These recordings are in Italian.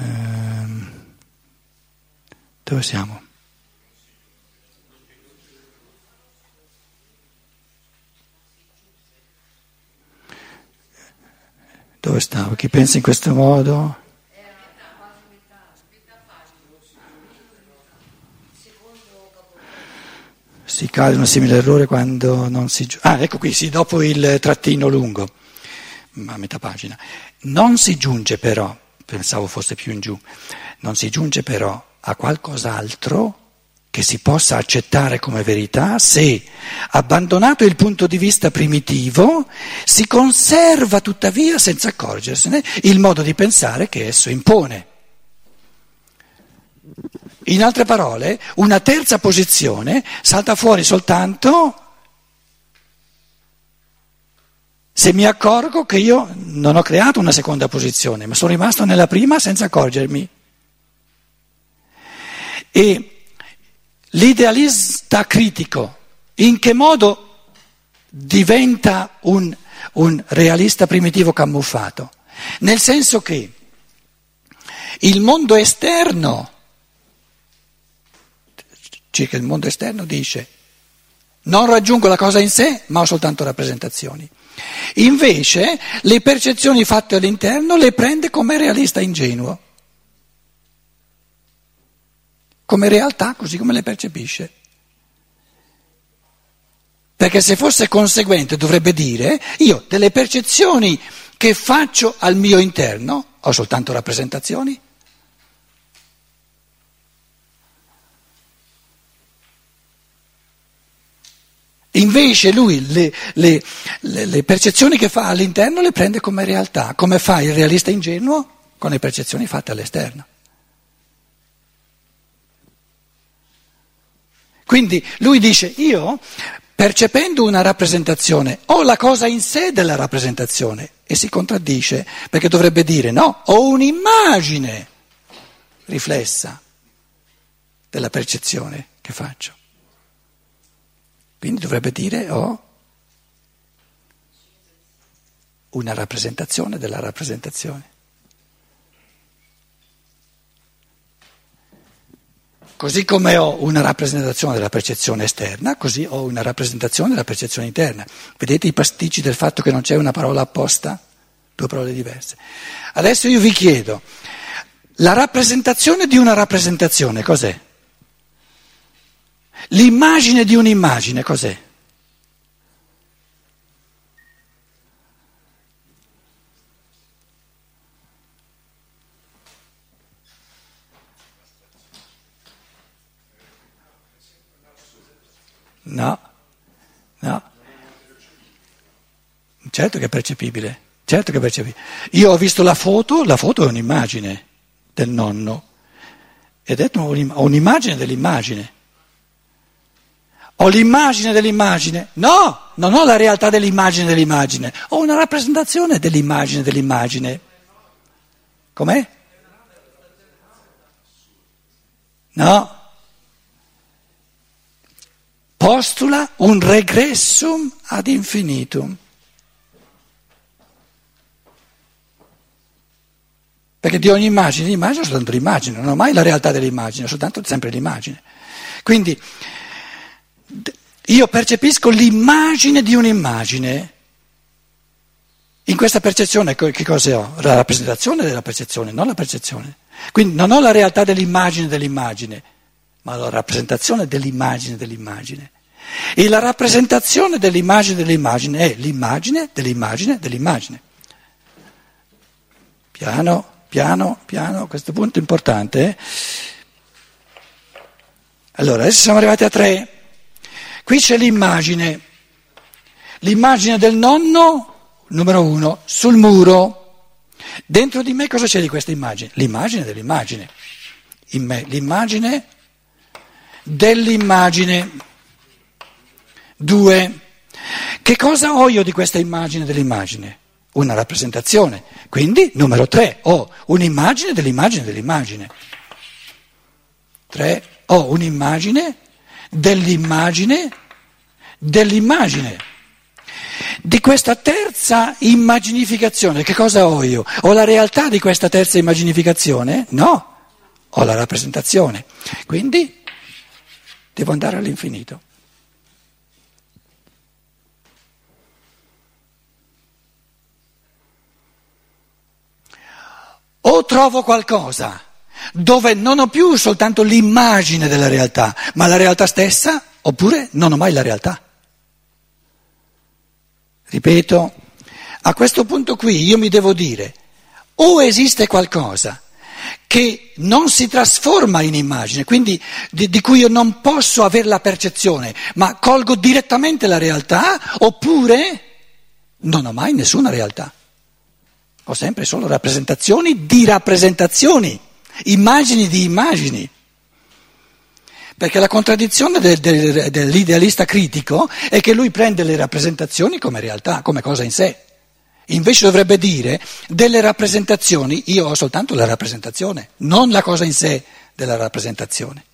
Ehm, dove siamo? Dove stavo? Chi pensa in questo modo? Si cade un simile errore quando non si... Ah, ecco qui, sì, dopo il trattino lungo, a metà pagina. Non si giunge però, pensavo fosse più in giù, non si giunge però a qualcos'altro che si possa accettare come verità se, abbandonato il punto di vista primitivo, si conserva tuttavia, senza accorgersene, il modo di pensare che esso impone. In altre parole, una terza posizione salta fuori soltanto se mi accorgo che io non ho creato una seconda posizione, ma sono rimasto nella prima senza accorgermi. E L'idealista critico in che modo diventa un, un realista primitivo camuffato? Nel senso che il mondo esterno, circa il mondo esterno, dice non raggiungo la cosa in sé, ma ho soltanto rappresentazioni. Invece le percezioni fatte all'interno le prende come realista ingenuo come realtà così come le percepisce. Perché se fosse conseguente dovrebbe dire io delle percezioni che faccio al mio interno ho soltanto rappresentazioni. Invece lui le, le, le, le, percezioni che fa all'interno le prende come realtà, come fa il realista ingenuo con le percezioni fatte all'esterno. Quindi lui dice io, percependo una rappresentazione, ho la cosa in sé della rappresentazione e si contraddice perché dovrebbe dire no, ho un'immagine riflessa della percezione che faccio. Quindi dovrebbe dire ho una rappresentazione della rappresentazione. Così come ho una rappresentazione della percezione esterna, così ho una rappresentazione della percezione interna. Vedete i pasticci del fatto che non c'è una parola apposta? Due parole diverse. Adesso io vi chiedo, la rappresentazione di una rappresentazione cos'è? L'immagine di un'immagine cos'è? No, no. Certo che è percepibile, certo che è percepibile. Io ho visto la foto, la foto è un'immagine del nonno ed è un'immagine dell'immagine. Ho l'immagine dell'immagine? No, non ho la realtà dell'immagine dell'immagine, ho una rappresentazione dell'immagine dell'immagine. Com'è? No, postula un regressum ad infinitum. Perché di ogni immagine di immagine ho soltanto l'immagine, non ho mai la realtà dell'immagine, ho soltanto sempre l'immagine. Quindi io percepisco l'immagine di un'immagine. In questa percezione che cosa ho? La rappresentazione della percezione, non la percezione. Quindi non ho la realtà dell'immagine dell'immagine ma la rappresentazione dell'immagine dell'immagine. E la rappresentazione dell'immagine dell'immagine è l'immagine dell'immagine dell'immagine. Piano, piano, piano, questo punto è importante. Eh? Allora, adesso siamo arrivati a tre. Qui c'è l'immagine, l'immagine del nonno, numero uno, sul muro. Dentro di me cosa c'è di questa immagine? L'immagine dell'immagine. In me, l'immagine dell'immagine. Due, che cosa ho io di questa immagine dell'immagine? Una rappresentazione. Quindi, numero tre, ho un'immagine dell'immagine dell'immagine. Tre, ho un'immagine dell'immagine dell'immagine. di questa terza immaginificazione. Che cosa ho io? Ho la realtà di questa terza immaginificazione? No, ho la rappresentazione. Quindi devo andare all'infinito. O trovo qualcosa dove non ho più soltanto l'immagine della realtà, ma la realtà stessa, oppure non ho mai la realtà. Ripeto, a questo punto qui io mi devo dire, o esiste qualcosa che non si trasforma in immagine, quindi di, di, cui io non posso avere la percezione, ma colgo direttamente la realtà, oppure non ho mai nessuna realtà. Ho sempre solo rappresentazioni di rappresentazioni, immagini di immagini. Perché la contraddizione del, del, dell'idealista critico è che lui prende le rappresentazioni come realtà, come cosa in sé. Invece dovrebbe dire delle rappresentazioni, io ho soltanto la rappresentazione, non la cosa in sé della rappresentazione.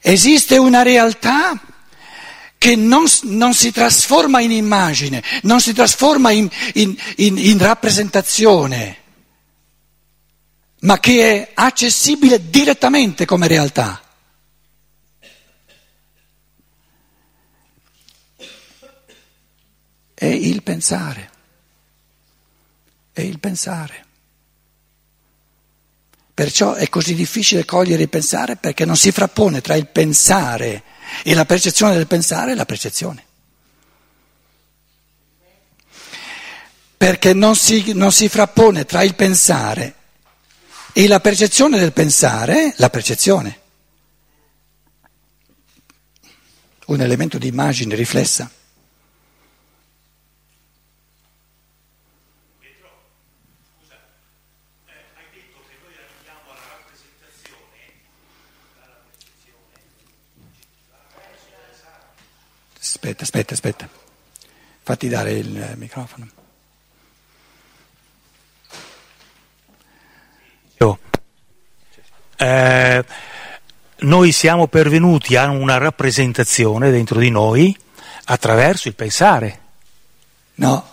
Esiste una realtà che non, non, si trasforma in immagine, non si trasforma in, in, in, in rappresentazione, ma che è accessibile direttamente come realtà. È il pensare, è il pensare. Perciò è così difficile cogliere il pensare perché non si frappone tra il pensare e la percezione del pensare è la percezione. Perché non si, non si frappone tra il pensare e la percezione del pensare, la percezione. Un elemento di immagine riflessa. Aspetta, aspetta, aspetta. Fatti dare il microfono. Eh, noi siamo pervenuti a una rappresentazione dentro di noi attraverso il pensare. No,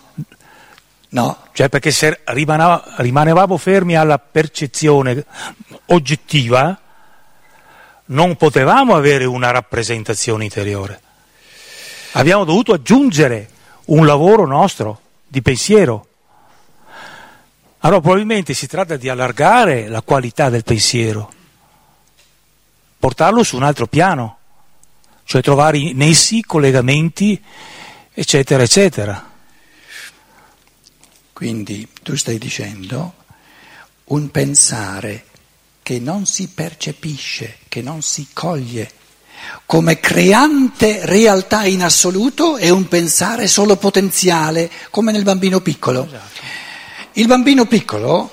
no. Cioè perché se rimanevamo fermi alla percezione oggettiva, non potevamo avere una rappresentazione interiore. Abbiamo dovuto aggiungere un lavoro nostro di pensiero. Allora probabilmente si tratta di allargare la qualità del pensiero, portarlo su un altro piano, cioè trovare nessi, collegamenti, eccetera, eccetera. Quindi tu stai dicendo un pensare che non si percepisce, che non si coglie come creante realtà in assoluto è un pensare solo potenziale, come nel bambino piccolo. Esatto. Il bambino piccolo,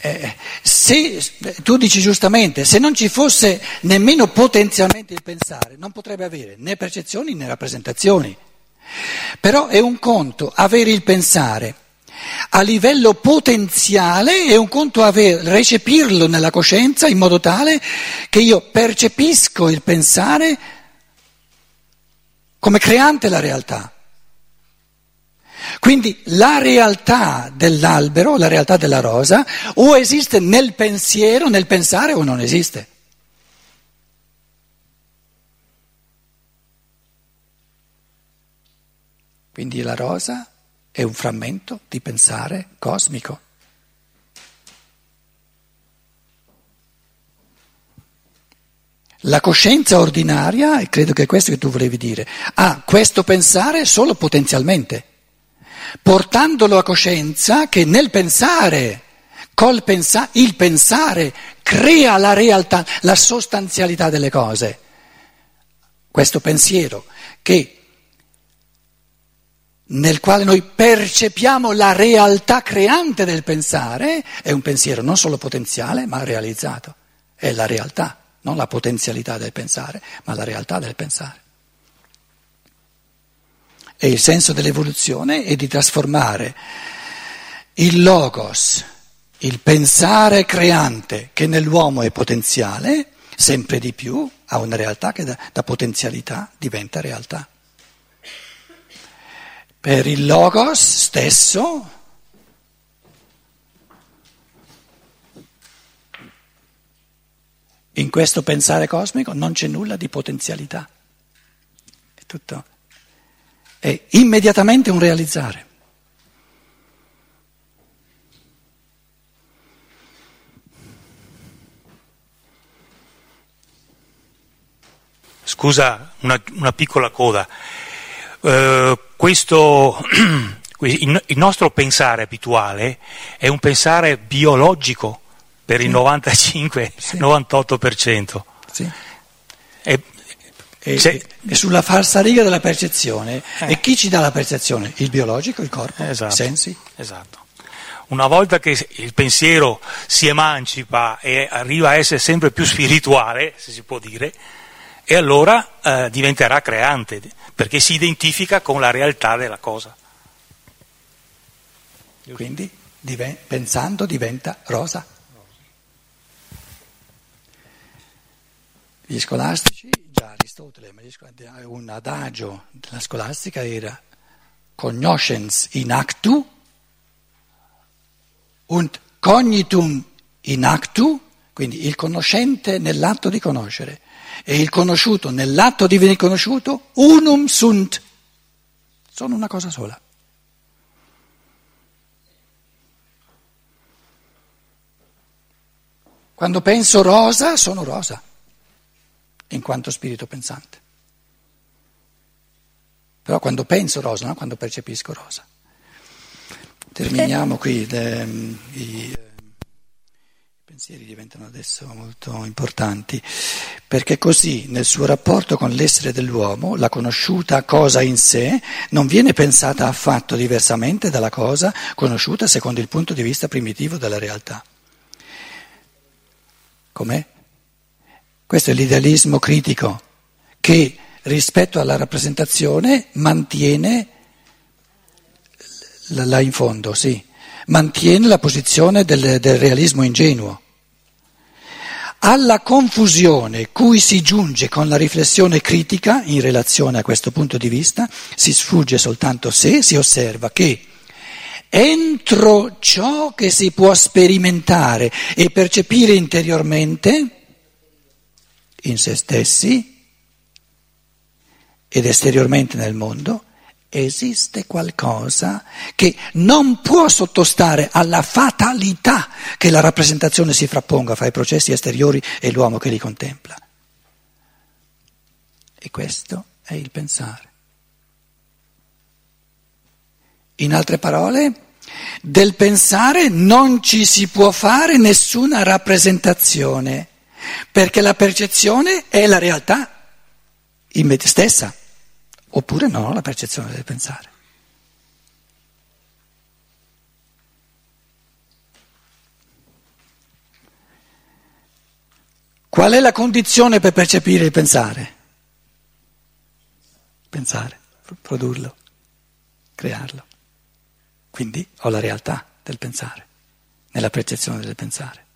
eh, se, tu dici giustamente, se non ci fosse nemmeno potenzialmente il pensare, non potrebbe avere né percezioni né rappresentazioni. Però è un conto avere il pensare a livello potenziale è un conto aver, recepirlo nella coscienza in modo tale che io percepisco il pensare come creante la realtà. Quindi la realtà dell'albero, la realtà della rosa, o esiste nel pensiero, nel pensare, o non esiste. Quindi la rosa è un frammento di pensare cosmico. La coscienza ordinaria, e credo che è questo che tu volevi dire, ha questo pensare solo potenzialmente, portandolo a coscienza che nel pensare, col pensa- il pensare crea la realtà, la sostanzialità delle cose. Questo pensiero che nel quale noi percepiamo la realtà creante del pensare, è un pensiero non solo potenziale, ma realizzato. È la realtà, non la potenzialità del pensare, ma la realtà del pensare. E il senso dell'evoluzione è di trasformare il logos, il pensare creante che nell'uomo è potenziale, sempre di più a una realtà che da, da potenzialità diventa realtà. Per il logos stesso in questo pensare cosmico non c'è nulla di potenzialità, è tutto, è immediatamente un realizzare. Scusa, una, una piccola coda. Uh, questo, il nostro pensare abituale è un pensare biologico per il 95-98%. Sì. E, e, e, sulla falsa riga della percezione. Eh. E chi ci dà la percezione? Il biologico, il corpo, esatto. i sensi. Esatto. Una volta che il pensiero si emancipa e arriva a essere sempre più spirituale, se si può dire, e allora eh, diventerà creante, perché si identifica con la realtà della cosa. Quindi diven- pensando diventa rosa. Gli scolastici, già Aristotele, un adagio della scolastica era cognoscens in actu und cognitum in actu, quindi il conoscente nell'atto di conoscere e il conosciuto nell'atto di venire conosciuto, unum sunt, sono una cosa sola. Quando penso rosa, sono rosa, in quanto spirito pensante. Però quando penso rosa, non quando percepisco rosa. Terminiamo qui. Le, i, pensieri diventano adesso molto importanti, perché così nel suo rapporto con l'essere dell'uomo la conosciuta cosa in sé non viene pensata affatto diversamente dalla cosa conosciuta secondo il punto di vista primitivo della realtà. Com'è? Questo è l'idealismo critico che rispetto alla rappresentazione mantiene là in fondo, sì, mantiene la posizione del, del realismo ingenuo. Alla confusione cui si giunge con la riflessione critica in relazione a questo punto di vista si sfugge soltanto se si osserva che entro ciò che si può sperimentare e percepire interiormente in se stessi ed esteriormente nel mondo, esiste qualcosa che non può sottostare alla fatalità che la rappresentazione si frapponga fra i processi esteriori e l'uomo che li contempla. E questo è il pensare. In altre parole, del pensare non ci si può fare nessuna rappresentazione, perché la percezione è la realtà stessa. Oppure ho la percezione del pensare. Qual è la condizione per percepire il pensare? Pensare, produrlo, crearlo. Quindi ho la realtà del pensare, nella percezione del pensare.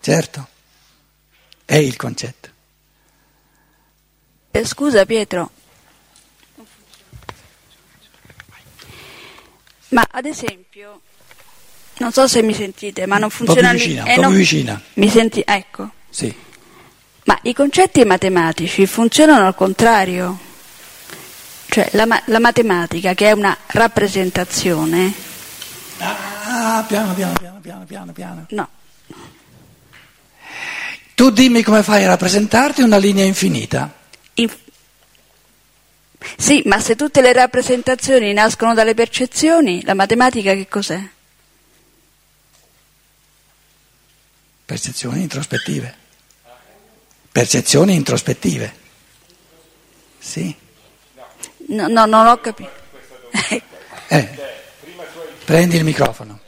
Certo, è il concetto. Eh, scusa Pietro, ma ad esempio, non so se mi sentite, ma non funziona... Vicina, eh, più vicina. Mi senti... Ecco. Sì. Ma i concetti matematici funzionano al contrario. Cioè la, la matematica, che è una rappresentazione... Ah, piano, piano, piano, piano, piano, piano. No. Tu dimmi come fai a rappresentarti una linea infinita. Sì, ma se tutte le rappresentazioni nascono dalle percezioni, la matematica che cos'è? Percezioni introspettive. Percezioni introspettive. Sì. No, no non ho capito. eh, prendi il microfono.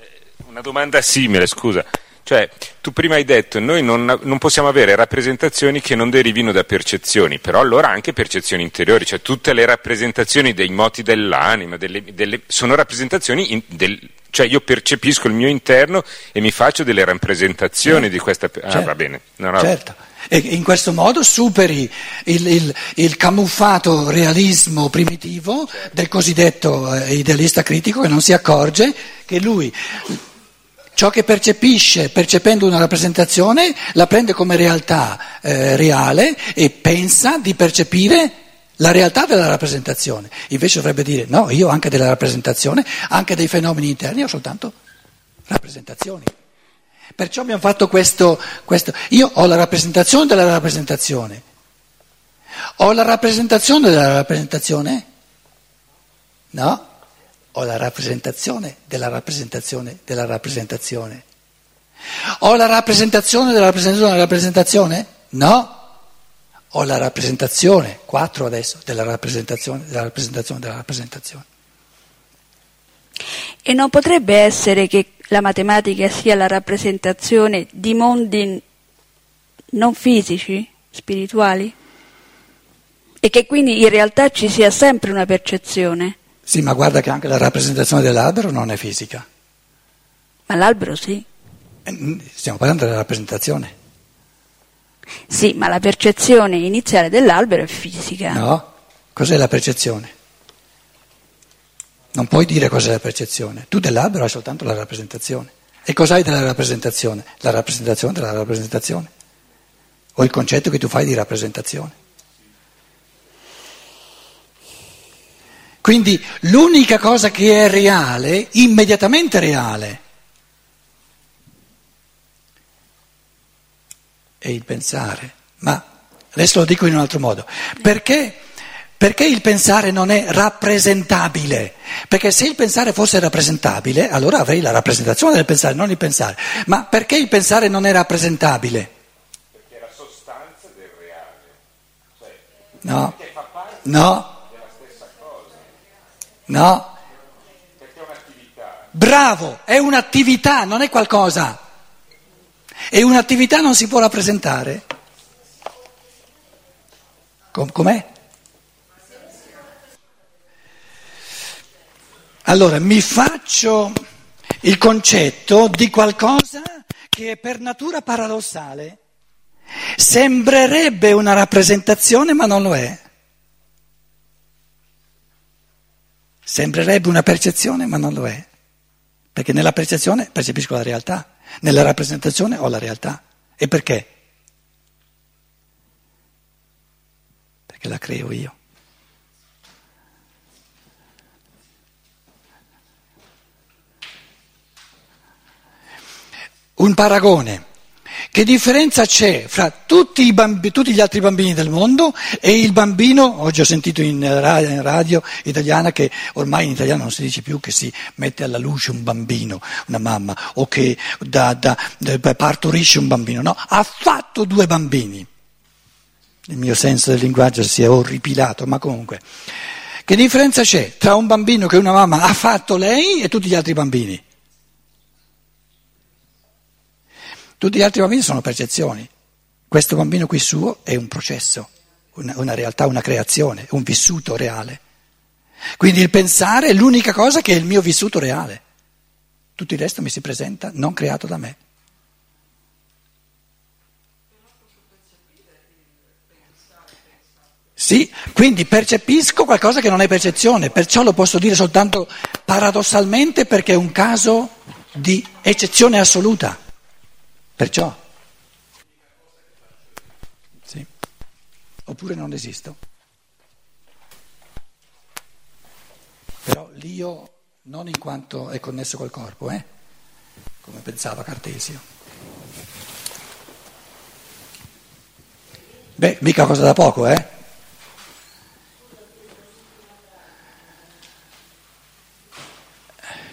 Una domanda simile, scusa. Cioè, tu prima hai detto noi non, non, possiamo avere rappresentazioni che non derivino da percezioni, però allora anche percezioni interiori, cioè tutte le rappresentazioni dei moti dell'anima delle, delle, sono rappresentazioni in, del, Cioè io percepisco il mio interno e mi faccio delle rappresentazioni Certo. di questa... Ah, Certo. va bene. No, no. Certo. E in questo modo superi il, il- il camuffato realismo primitivo del cosiddetto eh, idealista critico che non si accorge che lui ciò che percepisce percependo una rappresentazione la prende come realtà eh, reale e pensa di percepire la realtà della rappresentazione. Invece dovrebbe dire no, io anche della rappresentazione, anche dei fenomeni interni ho soltanto rappresentazioni. Perciò abbiamo fatto questo, questo. Io ho la rappresentazione della rappresentazione. Ho la rappresentazione della rappresentazione? No, ho la rappresentazione della rappresentazione della rappresentazione. Ho la rappresentazione della rappresentazione della rappresentazione? No. Ho la rappresentazione, quattro adesso, della rappresentazione della rappresentazione della rappresentazione. E non potrebbe essere che la matematica sia la rappresentazione di mondi non fisici, spirituali? E che quindi in realtà ci sia sempre una percezione? Sì, ma guarda che anche la rappresentazione dell'albero non è fisica. Ma l'albero sì. Eh, Stiamo parlando della rappresentazione. Sì, ma la percezione iniziale dell'albero è fisica. No? Cos'è la percezione? Non puoi dire cos'è la percezione. Tu dell'albero hai soltanto la rappresentazione. E cos'hai della rappresentazione? La rappresentazione della rappresentazione. O il concetto che tu fai di rappresentazione. Quindi l'unica cosa che è reale, immediatamente reale, è il pensare. Ma adesso lo dico in un altro modo. Perché, perché il pensare non è rappresentabile? Perché se il pensare fosse rappresentabile, allora avrei la rappresentazione del pensare, non il pensare. Ma perché il pensare non è rappresentabile? Perché è la sostanza del reale. No, parte no, cosa. No. Perché è un'attività. Bravo, è un'attività, non è qualcosa. E un'attività non si può rappresentare. Com- com'è? Allora, mi faccio il concetto di qualcosa che è per natura paradossale. Sembrerebbe una rappresentazione, ma non lo è. Sembrerebbe una percezione, ma non lo è. Perché nella percezione percepisco la realtà, nella rappresentazione ho la realtà. E perché? Perché la creo io. Un paragone. Che differenza c'è fra tutti, bambi- tutti gli altri bambini del mondo e il bambino, oggi ho sentito in radio italiana che ormai in italiano non si dice più che si mette alla luce un bambino, una mamma, o che da- da- da- partorisce un bambino, no, ha fatto due bambini. Il mio senso del linguaggio si è orripilato, ma comunque. Che differenza c'è tra un bambino che una mamma ha fatto lei e tutti gli altri bambini? Tutti gli altri bambini sono percezioni. Questo bambino qui suo è un processo, una, una realtà, una creazione, un vissuto reale. Quindi il pensare è l'unica cosa che è il mio vissuto reale. Tutto il resto mi si presenta non creato da me. Sì, quindi percepisco qualcosa che non è percezione, perciò lo posso dire soltanto paradossalmente perché è un caso di eccezione assoluta. Perciò. Sì. Oppure non esisto. Però l'io non in quanto è connesso col corpo, eh? come pensava Cartesio. Beh, mica cosa da poco, eh?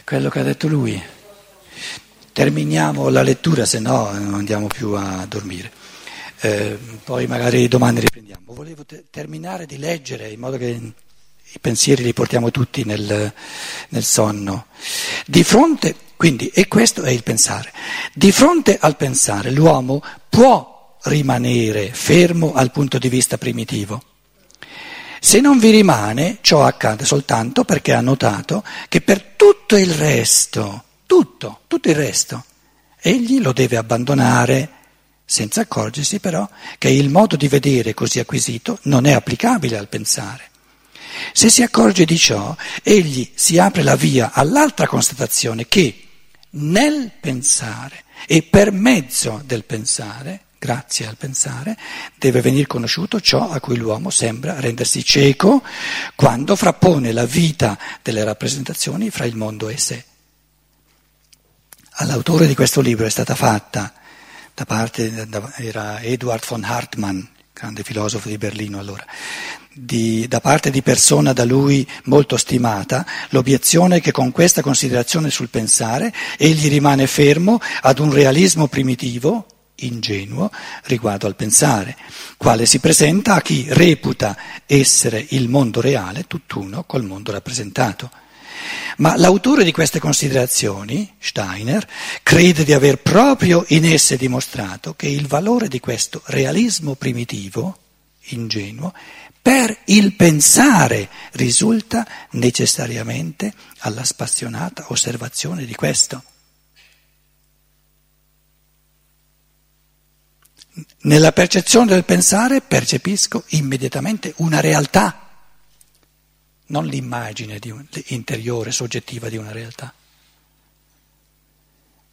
Quello che ha detto lui. Terminiamo la lettura, se no non andiamo più a dormire. Eh, poi magari domani riprendiamo. Volevo te- terminare di leggere in modo che i pensieri li portiamo tutti nel, nel sonno. Di fronte, quindi, e questo è il pensare, di fronte al pensare l'uomo può rimanere fermo al punto di vista primitivo. Se non vi rimane, ciò accade soltanto perché ha notato che per tutto il resto tutto, tutto il resto. Egli lo deve abbandonare senza accorgersi però che il modo di vedere così acquisito non è applicabile al pensare. Se si accorge di ciò, egli si apre la via all'altra constatazione che nel pensare e per mezzo del pensare, grazie al pensare, deve venire conosciuto ciò a cui l'uomo sembra rendersi cieco quando frappone la vita delle rappresentazioni fra il mondo e sé. All'autore di questo libro è stata fatta da parte, era Eduard von Hartmann, grande filosofo di Berlino allora, di, da parte di persona da lui molto stimata, l'obiezione che con questa considerazione sul pensare egli rimane fermo ad un realismo primitivo, ingenuo, riguardo al pensare, quale si presenta a chi reputa essere il mondo reale tutt'uno col mondo rappresentato. Ma l'autore di queste considerazioni, Steiner, crede di aver proprio in esse dimostrato che il valore di questo realismo primitivo, ingenuo, per il pensare risulta necessariamente alla spassionata osservazione di questo. Nella percezione del pensare percepisco immediatamente una realtà non l'immagine un, interiore, soggettiva di una realtà.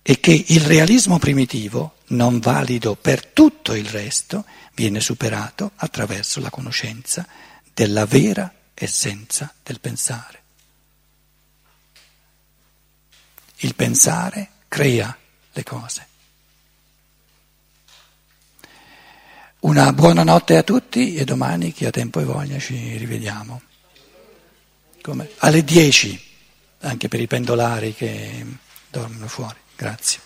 E che il realismo primitivo, non valido per tutto il resto, viene superato attraverso la conoscenza della vera essenza del pensare. Il pensare crea le cose. Una buona notte a tutti e domani, chi ha tempo e voglia, ci rivediamo. Come? Alle 10, anche per i pendolari che dormono fuori. Grazie.